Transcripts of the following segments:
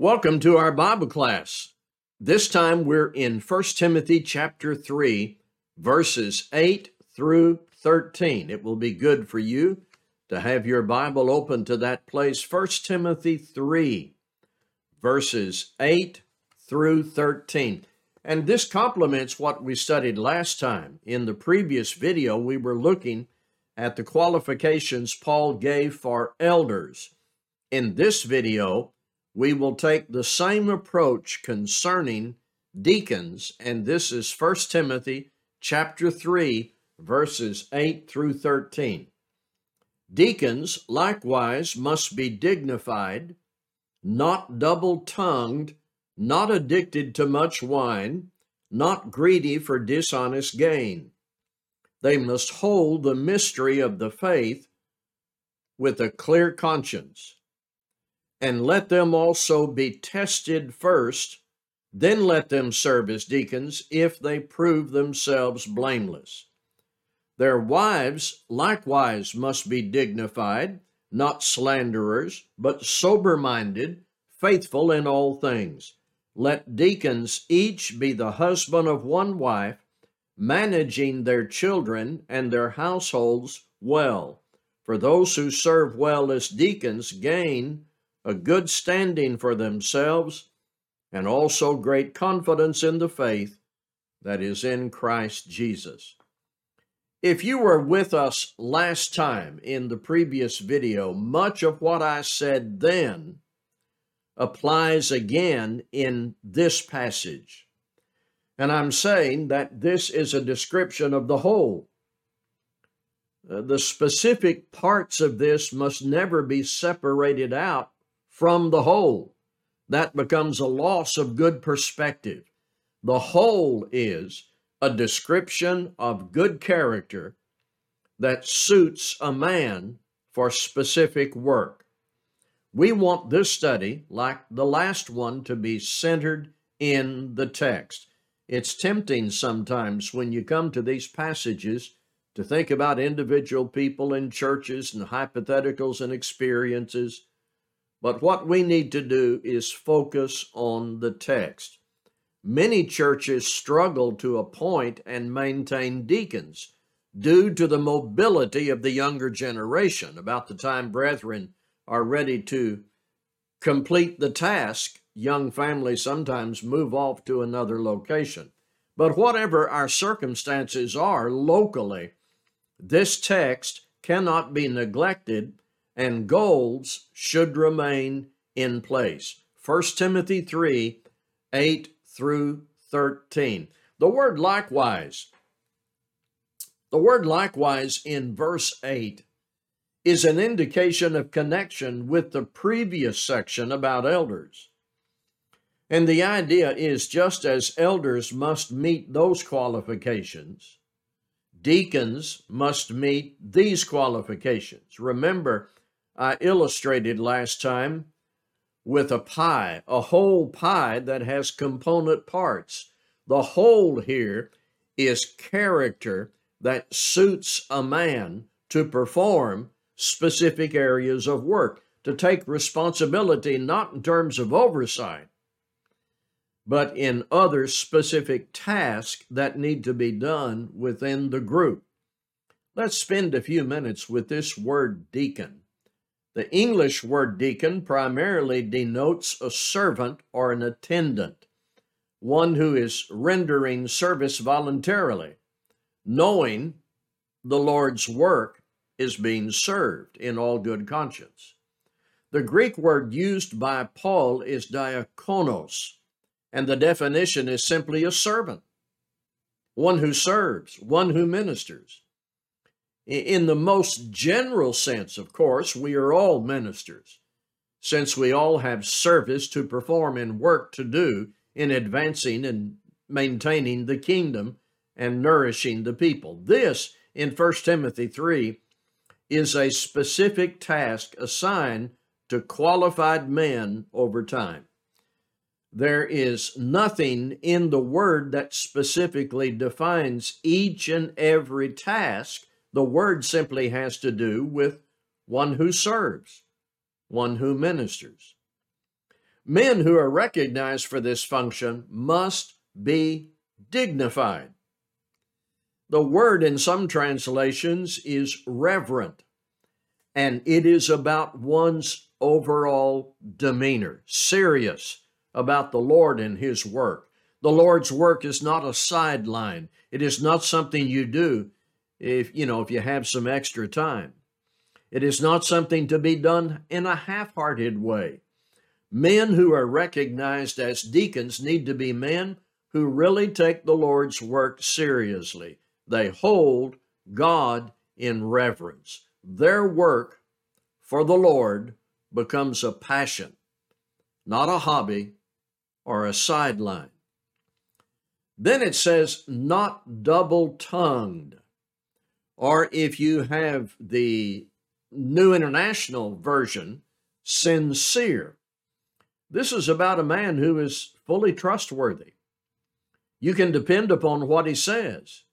Welcome to our Bible class. This time we're in 1 Timothy chapter 3, verses 8 through 13. It will be good for you to have your Bible open to that place. 1 Timothy 3, verses 8 through 13. And this complements what we studied last time. In the previous video, we were looking at the qualifications Paul gave for elders. In this video, we will take the same approach concerning deacons and this is 1 Timothy chapter 3 verses 8 through 13. Deacons likewise must be dignified, not double-tongued, not addicted to much wine, not greedy for dishonest gain. They must hold the mystery of the faith with a clear conscience and let them also be tested first, then let them serve as deacons if they prove themselves blameless. Their wives likewise must be dignified, not slanderers, but sober minded, faithful in all things. Let deacons each be the husband of one wife, managing their children and their households well. For those who serve well as deacons gain a good standing for themselves, and also great confidence in the faith that is in Christ Jesus. If you were with us last time in the previous video, much of what I said then applies again in this passage. And I'm saying that this is a description of the whole. Uh, the specific parts of this must never be separated out from the whole. That becomes a loss of good perspective. The whole is a description of good character that suits a man for specific work. We want this study, like the last one, to be centered in the text. It's tempting sometimes when you come to these passages to think about individual people and churches and hypotheticals and experiences but what we need to do is focus on the text. Many churches struggle to appoint and maintain deacons due to the mobility of the younger generation. About the time brethren are ready to complete the task, young families sometimes move off to another location. But whatever our circumstances are locally, this text cannot be neglected and goals should remain in place. 1 Timothy 3 8 through 13. The word likewise, the word likewise in verse 8 is an indication of connection with the previous section about elders. And the idea is just as elders must meet those qualifications, deacons must meet these qualifications. Remember, I illustrated last time with a pie, a whole pie that has component parts. The whole here is character that suits a man to perform specific areas of work, to take responsibility not in terms of oversight, but in other specific tasks that need to be done within the group. Let's spend a few minutes with this word deacon. The English word deacon primarily denotes a servant or an attendant, one who is rendering service voluntarily, knowing the Lord's work is being served in all good conscience. The Greek word used by Paul is diakonos, and the definition is simply a servant, one who serves, one who ministers. In the most general sense, of course, we are all ministers, since we all have service to perform and work to do in advancing and maintaining the kingdom and nourishing the people. This, in 1 Timothy 3, is a specific task assigned to qualified men over time. There is nothing in the word that specifically defines each and every task the word simply has to do with one who serves, one who ministers. Men who are recognized for this function must be dignified. The word in some translations is reverent, and it is about one's overall demeanor, serious about the Lord and His work. The Lord's work is not a sideline. It is not something you do if you know if you have some extra time. It is not something to be done in a half-hearted way. Men who are recognized as deacons need to be men who really take the Lord's work seriously. They hold God in reverence. Their work for the Lord becomes a passion, not a hobby or a sideline. Then it says, not double tongued. Or if you have the New International Version, sincere. This is about a man who is fully trustworthy. You can depend upon what he says.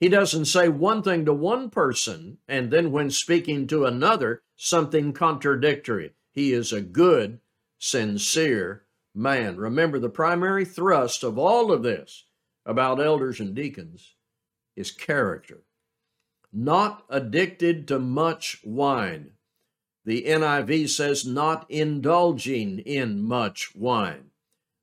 He doesn't say one thing to one person and then, when speaking to another, something contradictory. He is a good, sincere man. Remember, the primary thrust of all of this about elders and deacons is character. Not addicted to much wine. The NIV says, not indulging in much wine.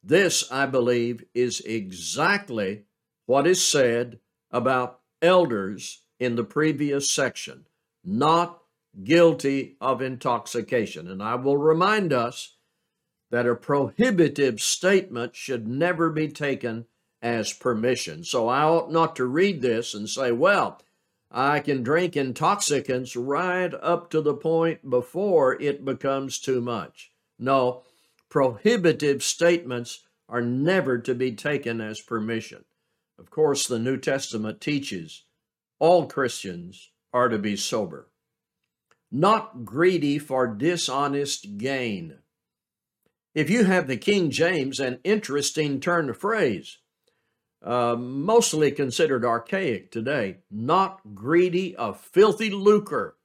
This, I believe, is exactly what is said about elders in the previous section, not guilty of intoxication. And I will remind us that a prohibitive statement should never be taken as permission. So I ought not to read this and say, well, I can drink intoxicants right up to the point before it becomes too much. No, prohibitive statements are never to be taken as permission. Of course, the New Testament teaches all Christians are to be sober, not greedy for dishonest gain. If you have the King James, an interesting turn of phrase uh, mostly considered archaic today, not greedy of filthy lucre.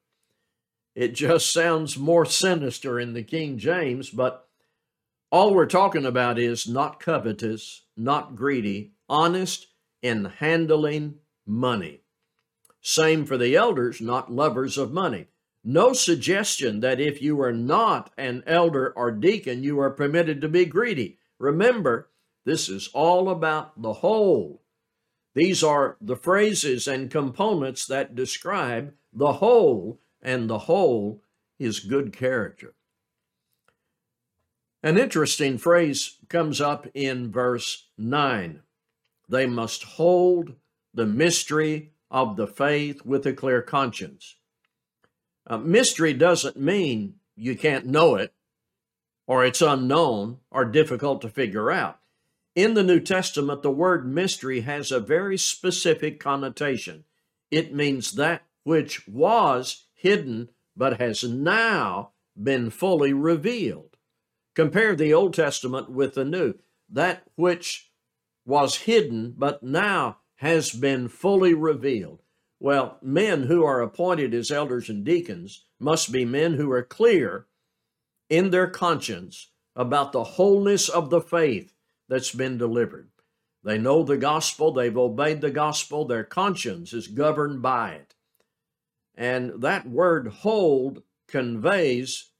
It just sounds more sinister in the King James, but all we're talking about is not covetous, not greedy, honest in handling money. Same for the elders, not lovers of money. No suggestion that if you are not an elder or deacon, you are permitted to be greedy. Remember, this is all about the whole. These are the phrases and components that describe the whole, and the whole is good character. An interesting phrase comes up in verse 9. They must hold the mystery of the faith with a clear conscience. Uh, mystery doesn't mean you can't know it, or it's unknown, or difficult to figure out. In the New Testament, the word mystery has a very specific connotation. It means that which was hidden but has now been fully revealed. Compare the Old Testament with the New. That which was hidden but now has been fully revealed. Well, men who are appointed as elders and deacons must be men who are clear in their conscience about the wholeness of the faith that's been delivered. They know the gospel, they've obeyed the gospel, their conscience is governed by it. And that word hold conveys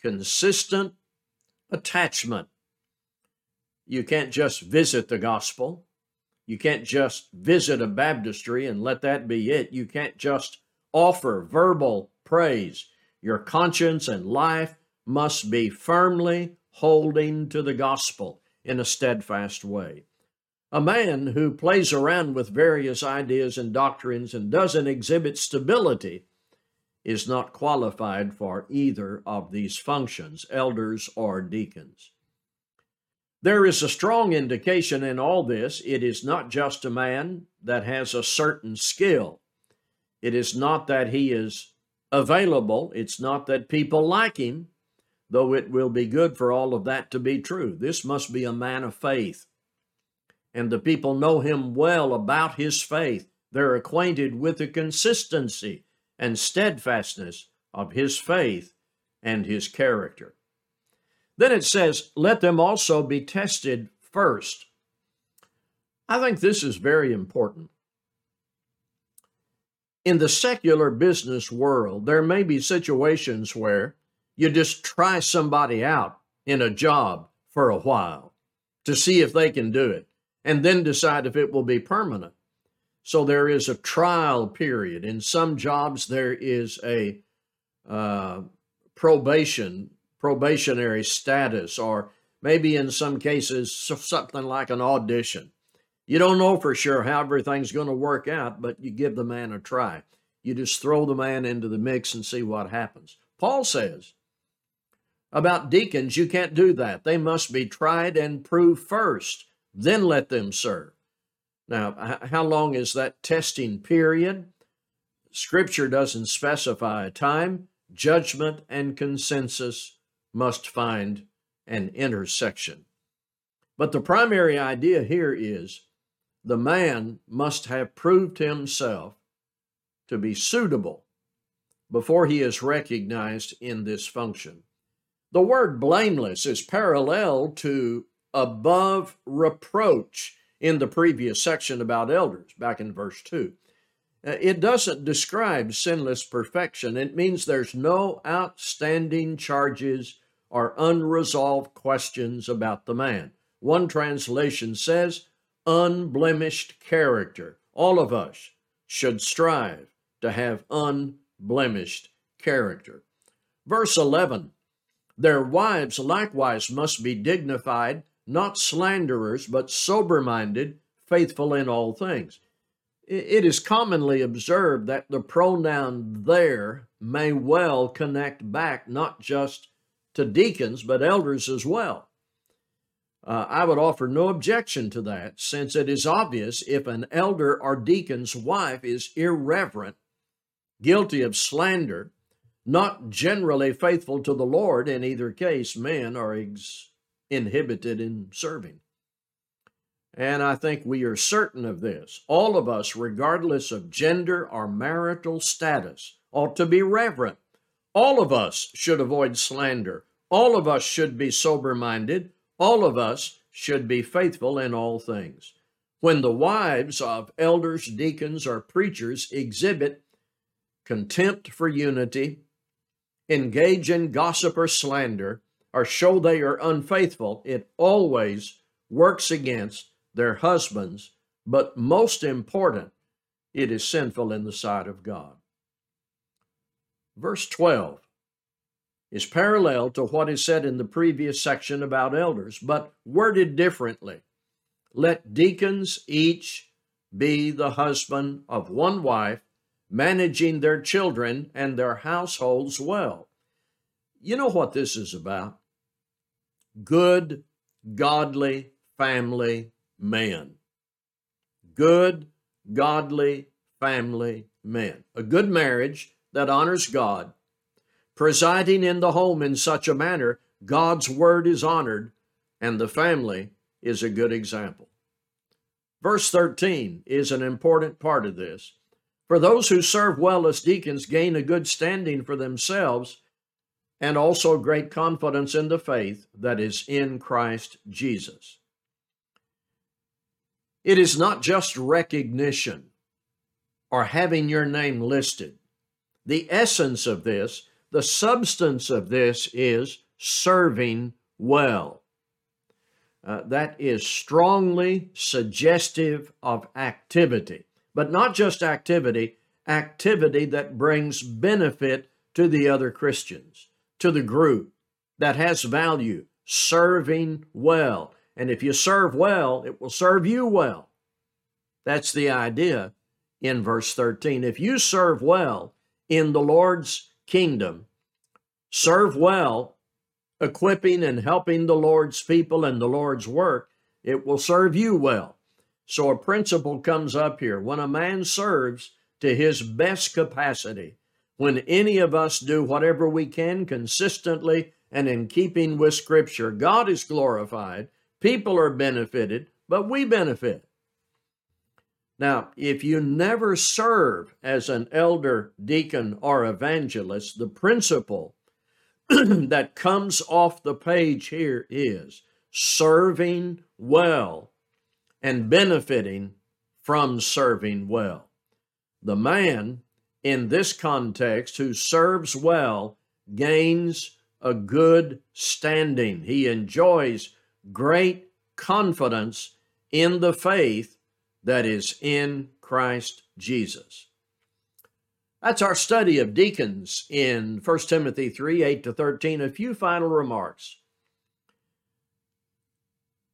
consistent attachment. You can't just visit the gospel. You can't just visit a baptistry and let that be it. You can't just offer verbal praise. Your conscience and life must be firmly holding to the gospel in a steadfast way. A man who plays around with various ideas and doctrines and doesn't exhibit stability is not qualified for either of these functions, elders or deacons. There is a strong indication in all this it is not just a man that has a certain skill. It is not that he is available, it's not that people like him, though it will be good for all of that to be true. This must be a man of faith. And the people know him well about his faith. They're acquainted with the consistency and steadfastness of his faith and his character. Then it says, let them also be tested first. I think this is very important. In the secular business world, there may be situations where you just try somebody out in a job for a while to see if they can do it and then decide if it will be permanent. So there is a trial period. In some jobs, there is a uh, probation, probationary status, or maybe in some cases, something like an audition. You don't know for sure how everything's going to work out, but you give the man a try. You just throw the man into the mix and see what happens. Paul says about deacons, you can't do that. They must be tried and proved first, then let them serve. Now, how long is that testing period? Scripture doesn't specify a time. Judgment and consensus must find an intersection. But the primary idea here is the man must have proved himself to be suitable before he is recognized in this function. The word blameless is parallel to above reproach in the previous section about elders, back in verse 2. Uh, it doesn't describe sinless perfection. It means there's no outstanding charges or unresolved questions about the man. One translation says, unblemished character. All of us should strive to have unblemished character. Verse 11 Their wives likewise must be dignified, not slanderers, but sober minded, faithful in all things. It is commonly observed that the pronoun there may well connect back not just to deacons, but elders as well. Uh, I would offer no objection to that, since it is obvious if an elder or deacon's wife is irreverent, guilty of slander, not generally faithful to the Lord, in either case, men are ex- inhibited in serving. And I think we are certain of this. All of us, regardless of gender or marital status, ought to be reverent. All of us should avoid slander. All of us should be sober minded all of us should be faithful in all things. When the wives of elders, deacons, or preachers exhibit contempt for unity, engage in gossip or slander, or show they are unfaithful, it always works against their husbands, but most important, it is sinful in the sight of God. Verse 12 is parallel to what is said in the previous section about elders, but worded differently. Let deacons each be the husband of one wife, managing their children and their households well. You know what this is about? Good, godly family men. Good, godly family men. A good marriage that honors God presiding in the home in such a manner, God's word is honored and the family is a good example. Verse 13 is an important part of this. For those who serve well as deacons gain a good standing for themselves and also great confidence in the faith that is in Christ Jesus. It is not just recognition or having your name listed. The essence of this the substance of this is serving well. Uh, that is strongly suggestive of activity, but not just activity, activity that brings benefit to the other Christians, to the group, that has value, serving well. And if you serve well, it will serve you well. That's the idea in verse 13. If you serve well in the Lord's kingdom, serve well, equipping and helping the Lord's people and the Lord's work, it will serve you well. So a principle comes up here. When a man serves to his best capacity, when any of us do whatever we can consistently and in keeping with Scripture, God is glorified, people are benefited, but we benefit. Now, if you never serve as an elder, deacon, or evangelist, the principle that comes off the page here is serving well and benefiting from serving well. The man in this context who serves well gains a good standing. He enjoys great confidence in the faith that is in Christ Jesus. That's our study of deacons in 1 Timothy 3 8 to 13. A few final remarks.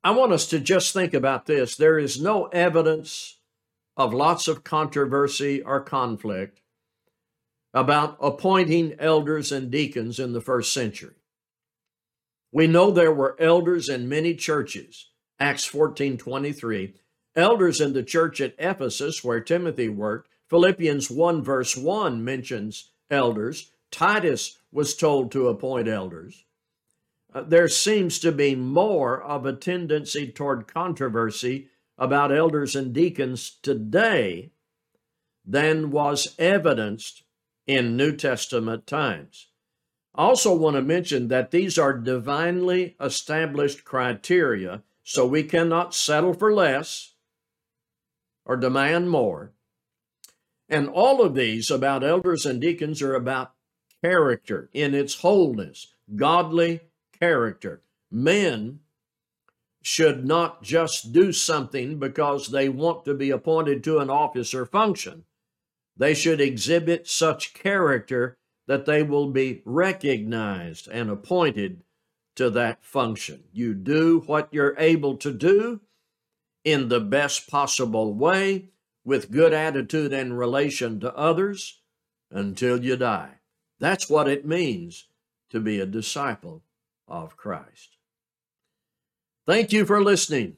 I want us to just think about this. There is no evidence of lots of controversy or conflict about appointing elders and deacons in the first century. We know there were elders in many churches. Acts 14 23. Elders in the church at Ephesus, where Timothy worked. Philippians 1 verse 1 mentions elders. Titus was told to appoint elders. Uh, there seems to be more of a tendency toward controversy about elders and deacons today than was evidenced in New Testament times. I also want to mention that these are divinely established criteria, so we cannot settle for less or demand more. And all of these about elders and deacons are about character in its wholeness, godly character. Men should not just do something because they want to be appointed to an office or function. They should exhibit such character that they will be recognized and appointed to that function. You do what you're able to do in the best possible way with good attitude in relation to others until you die. That's what it means to be a disciple of Christ. Thank you for listening.